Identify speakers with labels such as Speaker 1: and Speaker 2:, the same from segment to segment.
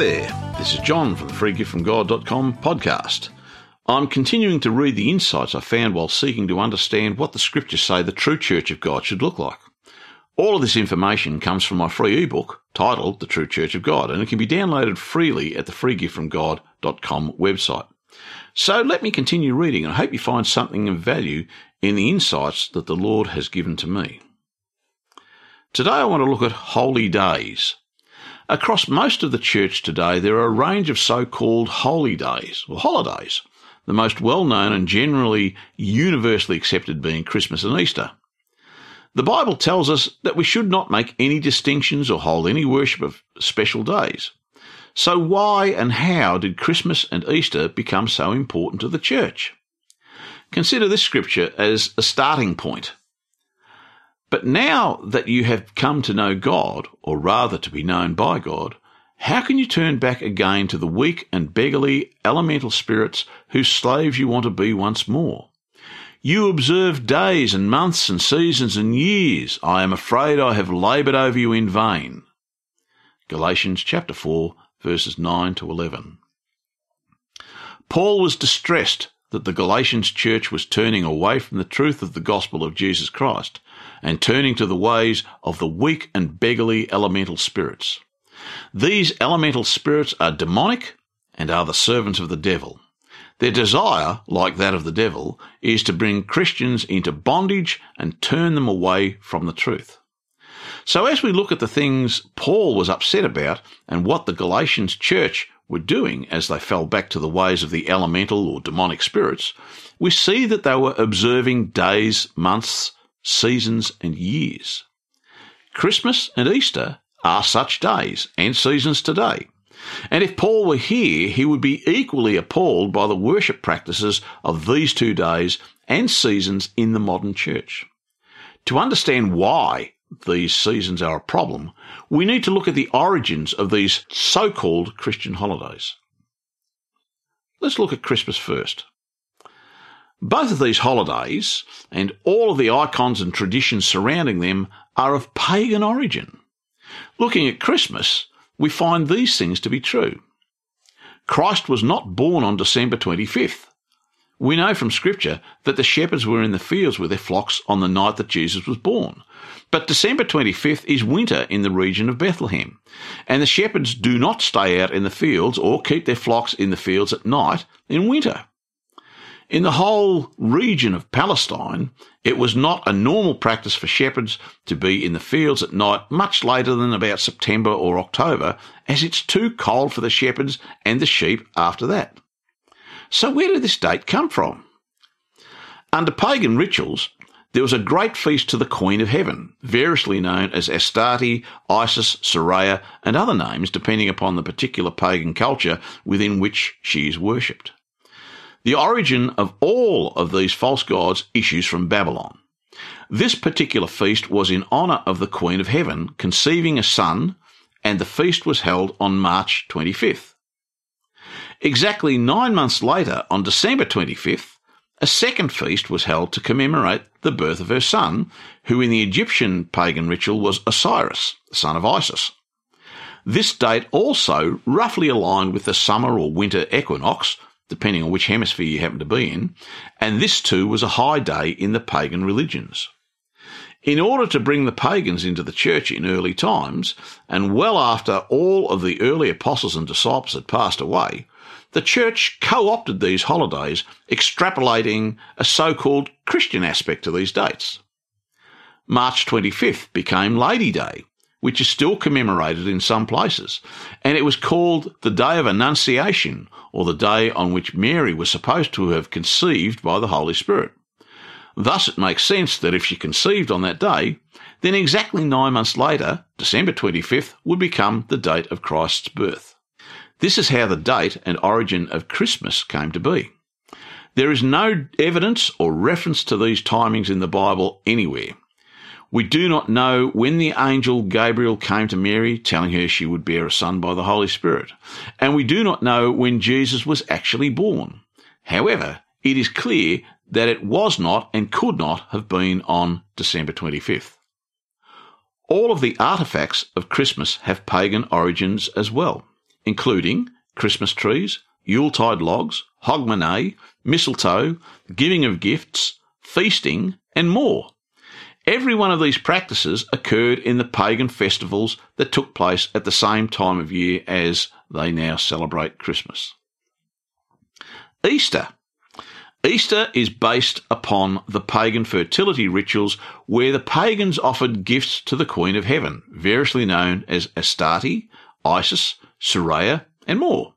Speaker 1: there, this is John from the freegiftfromgod.com podcast. I'm continuing to read the insights I found while seeking to understand what the scriptures say the true church of God should look like. All of this information comes from my free ebook titled The True Church of God, and it can be downloaded freely at the freegiftfromgod.com website. So let me continue reading, and I hope you find something of value in the insights that the Lord has given to me. Today I want to look at holy days. Across most of the church today, there are a range of so-called holy days, or holidays, the most well-known and generally universally accepted being Christmas and Easter. The Bible tells us that we should not make any distinctions or hold any worship of special days. So why and how did Christmas and Easter become so important to the church? Consider this scripture as a starting point. But now that you have come to know God, or rather to be known by God, how can you turn back again to the weak and beggarly elemental spirits whose slaves you want to be once more? You observe days and months and seasons and years. I am afraid I have laboured over you in vain. Galatians chapter 4 verses 9 to 11. Paul was distressed that the Galatians church was turning away from the truth of the gospel of Jesus Christ and turning to the ways of the weak and beggarly elemental spirits. These elemental spirits are demonic and are the servants of the devil. Their desire, like that of the devil, is to bring Christians into bondage and turn them away from the truth. So as we look at the things Paul was upset about and what the Galatians church were doing as they fell back to the ways of the elemental or demonic spirits, we see that they were observing days, months, seasons, and years. Christmas and Easter are such days and seasons today. And if Paul were here, he would be equally appalled by the worship practices of these two days and seasons in the modern church. To understand why these seasons are a problem, we need to look at the origins of these so-called Christian holidays. Let's look at Christmas first. Both of these holidays and all of the icons and traditions surrounding them are of pagan origin. Looking at Christmas, we find these things to be true. Christ was not born on December 25th. We know from Scripture that the shepherds were in the fields with their flocks on the night that Jesus was born. But December 25th is winter in the region of Bethlehem, and the shepherds do not stay out in the fields or keep their flocks in the fields at night in winter. In the whole region of Palestine, it was not a normal practice for shepherds to be in the fields at night much later than about September or October, as it's too cold for the shepherds and the sheep after that. So where did this date come from? Under pagan rituals, there was a great feast to the Queen of Heaven, variously known as Astarte, Isis, Soraya, and other names depending upon the particular pagan culture within which she is worshipped. The origin of all of these false gods issues from Babylon. This particular feast was in honour of the Queen of Heaven conceiving a son, and the feast was held on March 25th. Exactly nine months later, on December 25th, a second feast was held to commemorate the birth of her son, who in the Egyptian pagan ritual was Osiris, the son of Isis. This date also roughly aligned with the summer or winter equinox, depending on which hemisphere you happen to be in, and this too was a high day in the pagan religions. In order to bring the pagans into the church in early times, and well after all of the early apostles and disciples had passed away, the church co-opted these holidays, extrapolating a so-called Christian aspect to these dates. March 25th became Lady Day, which is still commemorated in some places, and it was called the Day of Annunciation, or the day on which Mary was supposed to have conceived by the Holy Spirit. Thus it makes sense that if she conceived on that day, then exactly nine months later, December 25th, would become the date of Christ's birth. This is how the date and origin of Christmas came to be. There is no evidence or reference to these timings in the Bible anywhere. We do not know when the angel Gabriel came to Mary telling her she would bear a son by the Holy Spirit, and we do not know when Jesus was actually born. However, it is clear that it was not and could not have been on December 25th. All of the artifacts of Christmas have pagan origins as well including Christmas trees, Yuletide logs, hogmanay, mistletoe, giving of gifts, feasting, and more. Every one of these practices occurred in the pagan festivals that took place at the same time of year as they now celebrate Christmas. Easter. Easter is based upon the pagan fertility rituals where the pagans offered gifts to the Queen of Heaven, variously known as Astarte, Isis, Soraya, and more.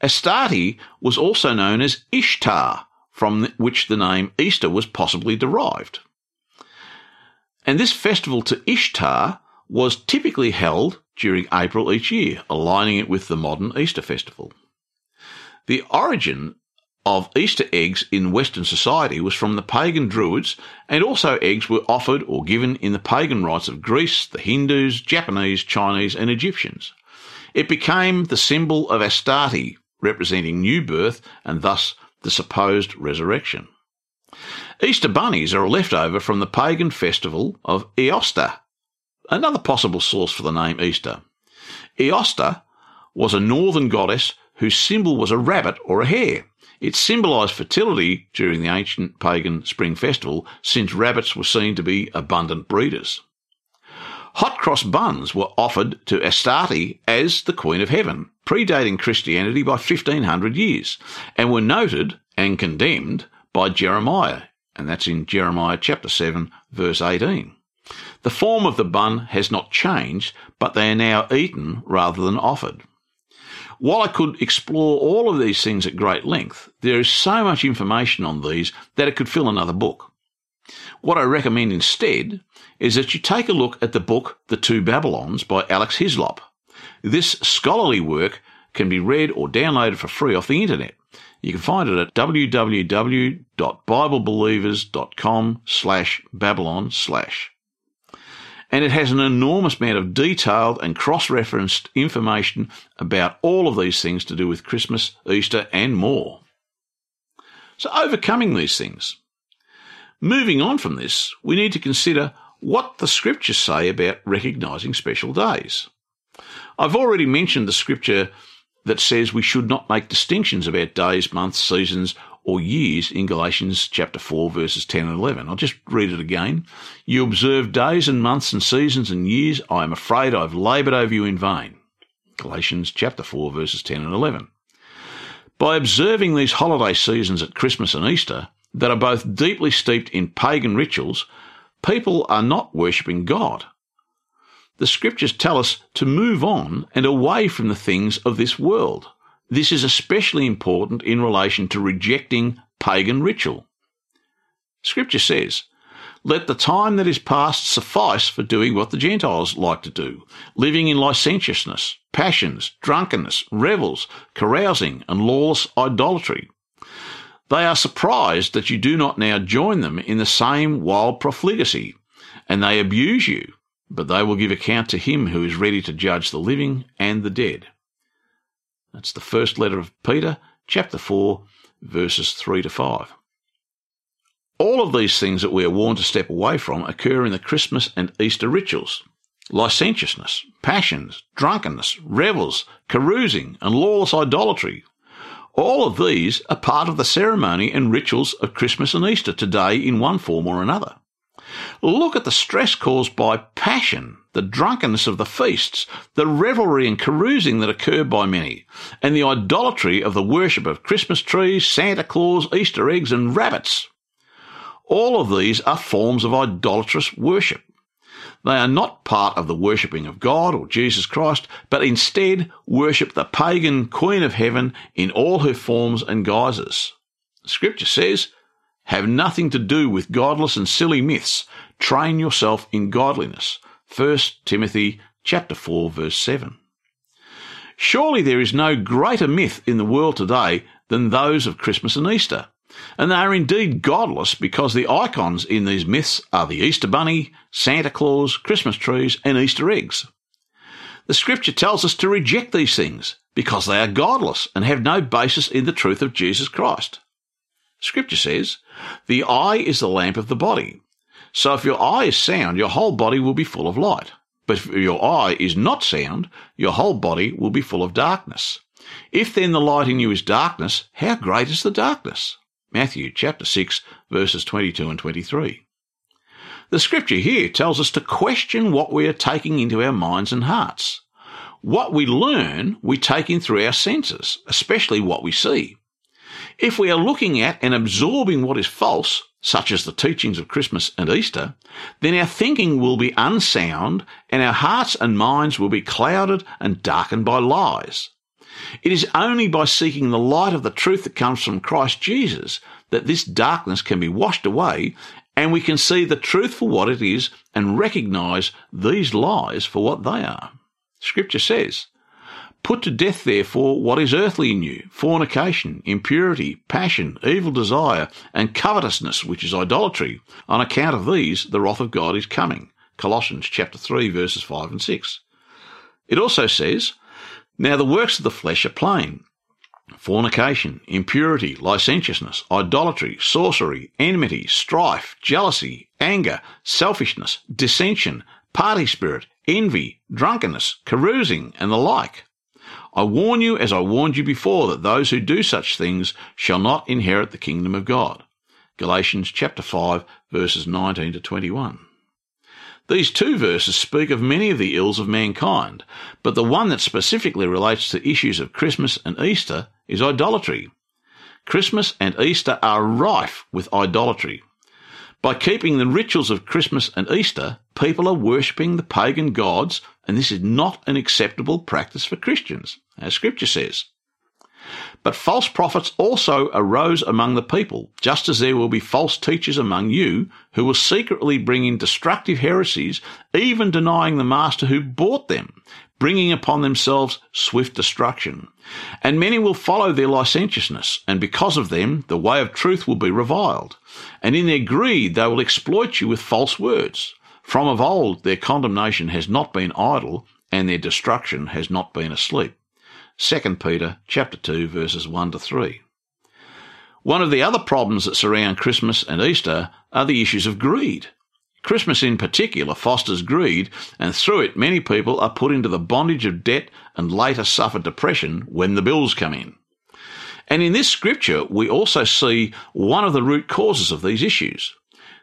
Speaker 1: Astarte was also known as Ishtar, from which the name Easter was possibly derived. And this festival to Ishtar was typically held during April each year, aligning it with the modern Easter festival. The origin of Easter eggs in Western society was from the pagan Druids, and also eggs were offered or given in the pagan rites of Greece, the Hindus, Japanese, Chinese, and Egyptians. It became the symbol of Astarte, representing new birth and thus the supposed resurrection. Easter bunnies are a leftover from the pagan festival of Easter, another possible source for the name Easter. Easter was a northern goddess whose symbol was a rabbit or a hare. It symbolised fertility during the ancient pagan spring festival, since rabbits were seen to be abundant breeders. Hot cross buns were offered to Astarte as the Queen of Heaven, predating Christianity by 1500 years, and were noted and condemned by Jeremiah, and that's in Jeremiah chapter 7, verse 18. The form of the bun has not changed, but they are now eaten rather than offered. While I could explore all of these things at great length, there is so much information on these that it could fill another book. What I recommend instead is that you take a look at the book The Two Babylons by Alex Hislop. This scholarly work can be read or downloaded for free off the internet. You can find it at www.biblebelievers.com slash Babylon slash. And it has an enormous amount of detailed and cross-referenced information about all of these things to do with Christmas, Easter, and more. So overcoming these things. Moving on from this, we need to consider what the scriptures say about recognizing special days. I've already mentioned the scripture that says we should not make distinctions about days, months, seasons, or years in Galatians chapter 4 verses 10 and 11. I'll just read it again. You observe days and months and seasons and years. I am afraid I've laboured over you in vain. Galatians chapter 4 verses 10 and 11. By observing these holiday seasons at Christmas and Easter, that are both deeply steeped in pagan rituals, people are not worshipping God. The scriptures tell us to move on and away from the things of this world. This is especially important in relation to rejecting pagan ritual. Scripture says, let the time that is past suffice for doing what the Gentiles like to do, living in licentiousness, passions, drunkenness, revels, carousing, and lawless idolatry. They are surprised that you do not now join them in the same wild profligacy, and they abuse you, but they will give account to him who is ready to judge the living and the dead. That's the first letter of Peter, chapter 4, verses 3 to 5. All of these things that we are warned to step away from occur in the Christmas and Easter rituals. Licentiousness, passions, drunkenness, revels, carousing, and lawless idolatry, all of these are part of the ceremony and rituals of Christmas and Easter today in one form or another. Look at the stress caused by passion, the drunkenness of the feasts, the revelry and carousing that occur by many, and the idolatry of the worship of Christmas trees, Santa Claus, Easter eggs, and rabbits. All of these are forms of idolatrous worship. They are not part of the worshipping of God or Jesus Christ, but instead worship the pagan Queen of Heaven in all her forms and guises. Scripture says, have nothing to do with godless and silly myths. Train yourself in godliness. 1 Timothy chapter 4 verse 7. Surely there is no greater myth in the world today than those of Christmas and Easter. And they are indeed godless because the icons in these myths are the Easter Bunny, Santa Claus, Christmas trees, and Easter eggs. The scripture tells us to reject these things because they are godless and have no basis in the truth of Jesus Christ. Scripture says, the eye is the lamp of the body. So if your eye is sound, your whole body will be full of light. But if your eye is not sound, your whole body will be full of darkness. If then the light in you is darkness, how great is the darkness? Matthew chapter 6 verses 22 and 23. The scripture here tells us to question what we are taking into our minds and hearts. What we learn, we take in through our senses, especially what we see. If we are looking at and absorbing what is false, such as the teachings of Christmas and Easter, then our thinking will be unsound and our hearts and minds will be clouded and darkened by lies. It is only by seeking the light of the truth that comes from Christ Jesus that this darkness can be washed away and we can see the truth for what it is and recognize these lies for what they are. Scripture says, Put to death, therefore, what is earthly in you fornication, impurity, passion, evil desire, and covetousness, which is idolatry. On account of these, the wrath of God is coming. Colossians chapter 3, verses 5 and 6. It also says, Now the works of the flesh are plain fornication, impurity, licentiousness, idolatry, sorcery, enmity, strife, jealousy, anger, selfishness, dissension, party spirit, envy, drunkenness, carousing, and the like. I warn you, as I warned you before, that those who do such things shall not inherit the kingdom of God. Galatians chapter 5 verses 19 to 21. These two verses speak of many of the ills of mankind, but the one that specifically relates to issues of Christmas and Easter is idolatry. Christmas and Easter are rife with idolatry. By keeping the rituals of Christmas and Easter, people are worshipping the pagan gods, and this is not an acceptable practice for Christians, as Scripture says. But false prophets also arose among the people, just as there will be false teachers among you who will secretly bring in destructive heresies, even denying the master who bought them, bringing upon themselves swift destruction. And many will follow their licentiousness, and because of them the way of truth will be reviled. And in their greed they will exploit you with false words. From of old their condemnation has not been idle, and their destruction has not been asleep. 2 Peter chapter 2 verses 1 to 3. One of the other problems that surround Christmas and Easter are the issues of greed. Christmas in particular fosters greed, and through it many people are put into the bondage of debt and later suffer depression when the bills come in. And in this scripture, we also see one of the root causes of these issues.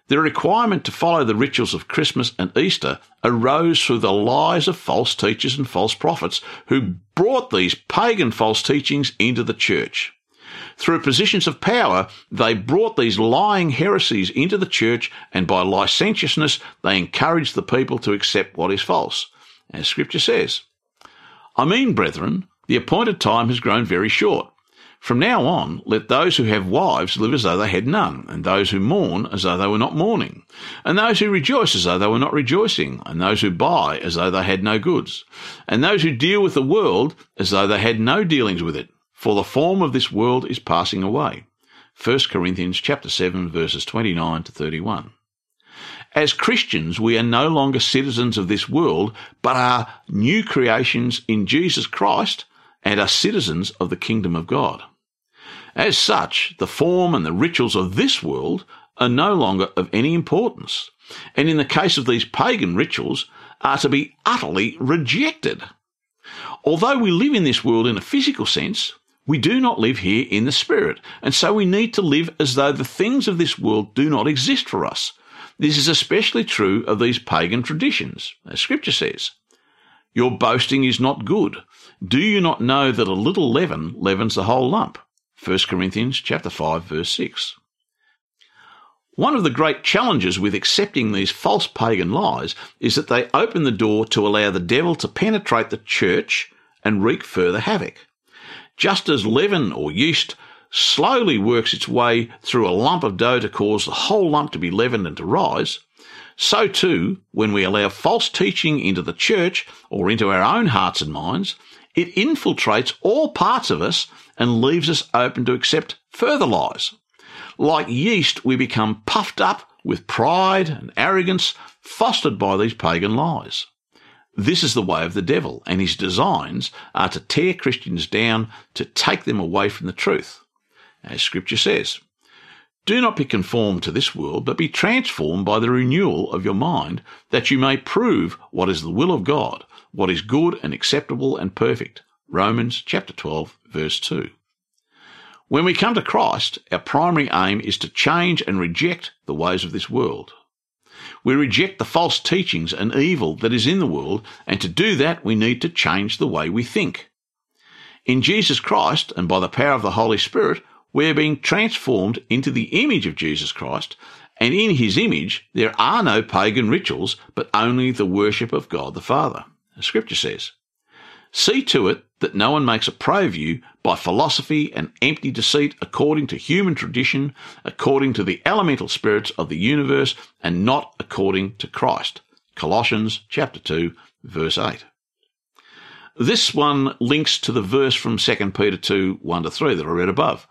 Speaker 1: The requirement to follow the rituals of Christmas and Easter arose through the lies of false teachers and false prophets who brought these pagan false teachings into the church. Through positions of power, they brought these lying heresies into the church, and by licentiousness, they encouraged the people to accept what is false, as Scripture says. I mean, brethren, the appointed time has grown very short. From now on, let those who have wives live as though they had none, and those who mourn as though they were not mourning, and those who rejoice as though they were not rejoicing, and those who buy as though they had no goods, and those who deal with the world as though they had no dealings with it for the form of this world is passing away. 1 Corinthians chapter 7 verses 29 to 31. As Christians, we are no longer citizens of this world, but are new creations in Jesus Christ and are citizens of the kingdom of God. As such, the form and the rituals of this world are no longer of any importance, and in the case of these pagan rituals, are to be utterly rejected. Although we live in this world in a physical sense, we do not live here in the Spirit, and so we need to live as though the things of this world do not exist for us. This is especially true of these pagan traditions, as Scripture says. Your boasting is not good. Do you not know that a little leaven leavens the whole lump? 1 Corinthians chapter 5 verse 6. One of the great challenges with accepting these false pagan lies is that they open the door to allow the devil to penetrate the church and wreak further havoc. Just as leaven or yeast slowly works its way through a lump of dough to cause the whole lump to be leavened and to rise, so too, when we allow false teaching into the church or into our own hearts and minds, it infiltrates all parts of us and leaves us open to accept further lies. Like yeast, we become puffed up with pride and arrogance fostered by these pagan lies. This is the way of the devil, and his designs are to tear Christians down, to take them away from the truth. As Scripture says, Do not be conformed to this world, but be transformed by the renewal of your mind, that you may prove what is the will of God, what is good and acceptable and perfect. Romans chapter 12, verse 2. When we come to Christ, our primary aim is to change and reject the ways of this world. We reject the false teachings and evil that is in the world, and to do that we need to change the way we think. In Jesus Christ, and by the power of the Holy Spirit, we are being transformed into the image of Jesus Christ, and in his image there are no pagan rituals, but only the worship of God the Father. The scripture says, See to it that no one makes a prey of you by philosophy and empty deceit according to human tradition, according to the elemental spirits of the universe, and not according to Christ. Colossians chapter 2, verse 8. This one links to the verse from 2 Peter 2, 1 to 3 that I read above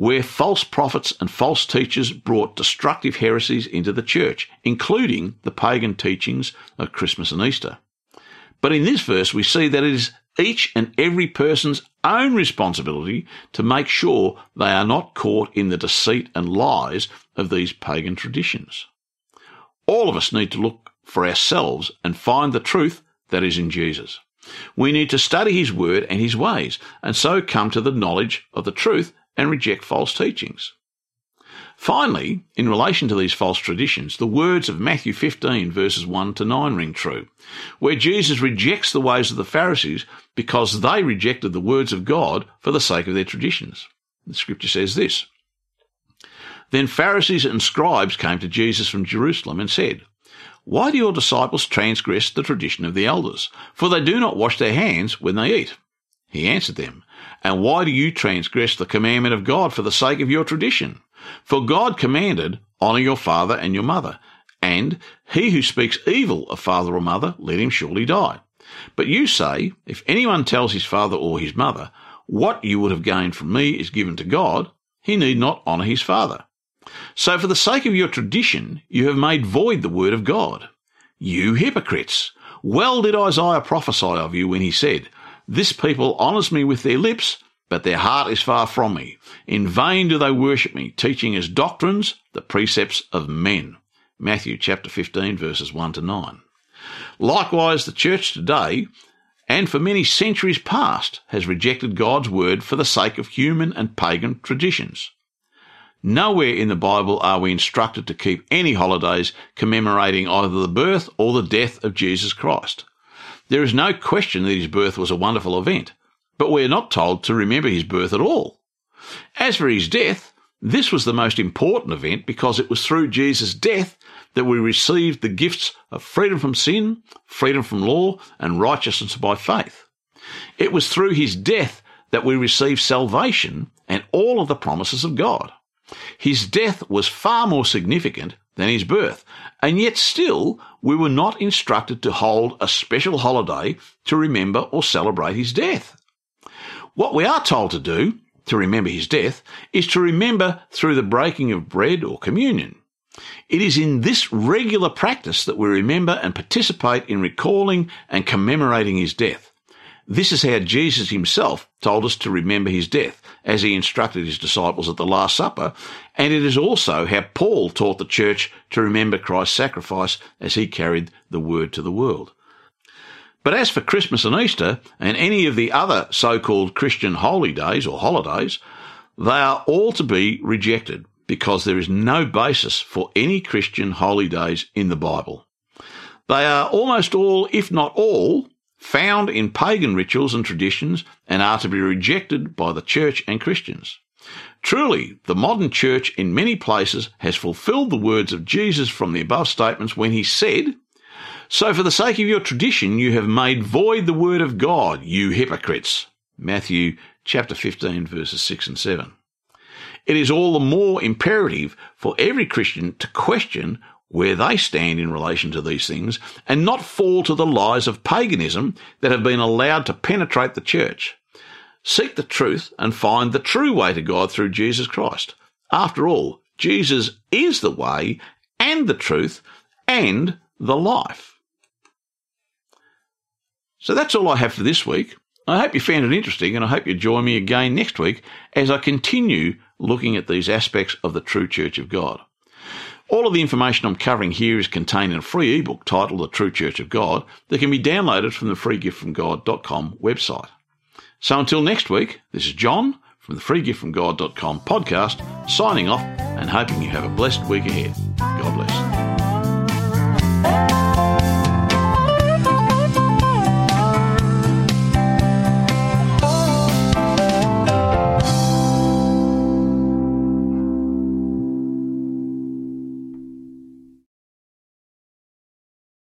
Speaker 1: where false prophets and false teachers brought destructive heresies into the church, including the pagan teachings of Christmas and Easter. But in this verse, we see that it is each and every person's own responsibility to make sure they are not caught in the deceit and lies of these pagan traditions. All of us need to look for ourselves and find the truth that is in Jesus. We need to study his word and his ways, and so come to the knowledge of the truth and reject false teachings. Finally, in relation to these false traditions, the words of Matthew 15 verses 1 to 9 ring true, where Jesus rejects the ways of the Pharisees because they rejected the words of God for the sake of their traditions. The scripture says this. Then Pharisees and scribes came to Jesus from Jerusalem and said, Why do your disciples transgress the tradition of the elders? For they do not wash their hands when they eat. He answered them, and why do you transgress the commandment of God for the sake of your tradition? For God commanded, Honour your father and your mother, and he who speaks evil of father or mother, let him surely die. But you say, If anyone tells his father or his mother, What you would have gained from me is given to God, he need not honour his father. So for the sake of your tradition, you have made void the word of God. You hypocrites! Well did Isaiah prophesy of you when he said, this people honours me with their lips, but their heart is far from me. In vain do they worship me, teaching as doctrines the precepts of men. Matthew chapter 15 verses 1 to 9. Likewise, the church today, and for many centuries past, has rejected God's word for the sake of human and pagan traditions. Nowhere in the Bible are we instructed to keep any holidays commemorating either the birth or the death of Jesus Christ. There is no question that his birth was a wonderful event, but we are not told to remember his birth at all. As for his death, this was the most important event because it was through Jesus' death that we received the gifts of freedom from sin, freedom from law, and righteousness by faith. It was through his death that we received salvation and all of the promises of God. His death was far more significant than his birth, and yet still we were not instructed to hold a special holiday to remember or celebrate his death. What we are told to do, to remember his death, is to remember through the breaking of bread or communion. It is in this regular practice that we remember and participate in recalling and commemorating his death. This is how Jesus himself told us to remember his death, as he instructed his disciples at the Last Supper, and it is also how Paul taught the church to remember Christ's sacrifice as he carried the word to the world. But as for Christmas and Easter, and any of the other so-called Christian holy days or holidays, they are all to be rejected because there is no basis for any Christian holy days in the Bible. They are almost all, if not all, found in pagan rituals and traditions and are to be rejected by the church and Christians. Truly, the modern church in many places has fulfilled the words of Jesus from the above statements when he said, So for the sake of your tradition you have made void the word of God, you hypocrites. Matthew chapter 15 verses 6 and 7. It is all the more imperative for every Christian to question where they stand in relation to these things and not fall to the lies of paganism that have been allowed to penetrate the church. Seek the truth and find the true way to God through Jesus Christ. After all, Jesus is the way and the truth and the life. So that's all I have for this week. I hope you found it interesting and I hope you join me again next week as I continue looking at these aspects of the true Church of God. All of the information I'm covering here is contained in a free ebook titled The True Church of God that can be downloaded from the freegiftfromgod.com website. So until next week, this is John from the freegiftfromgod.com podcast, signing off and hoping you have a blessed week ahead. God bless.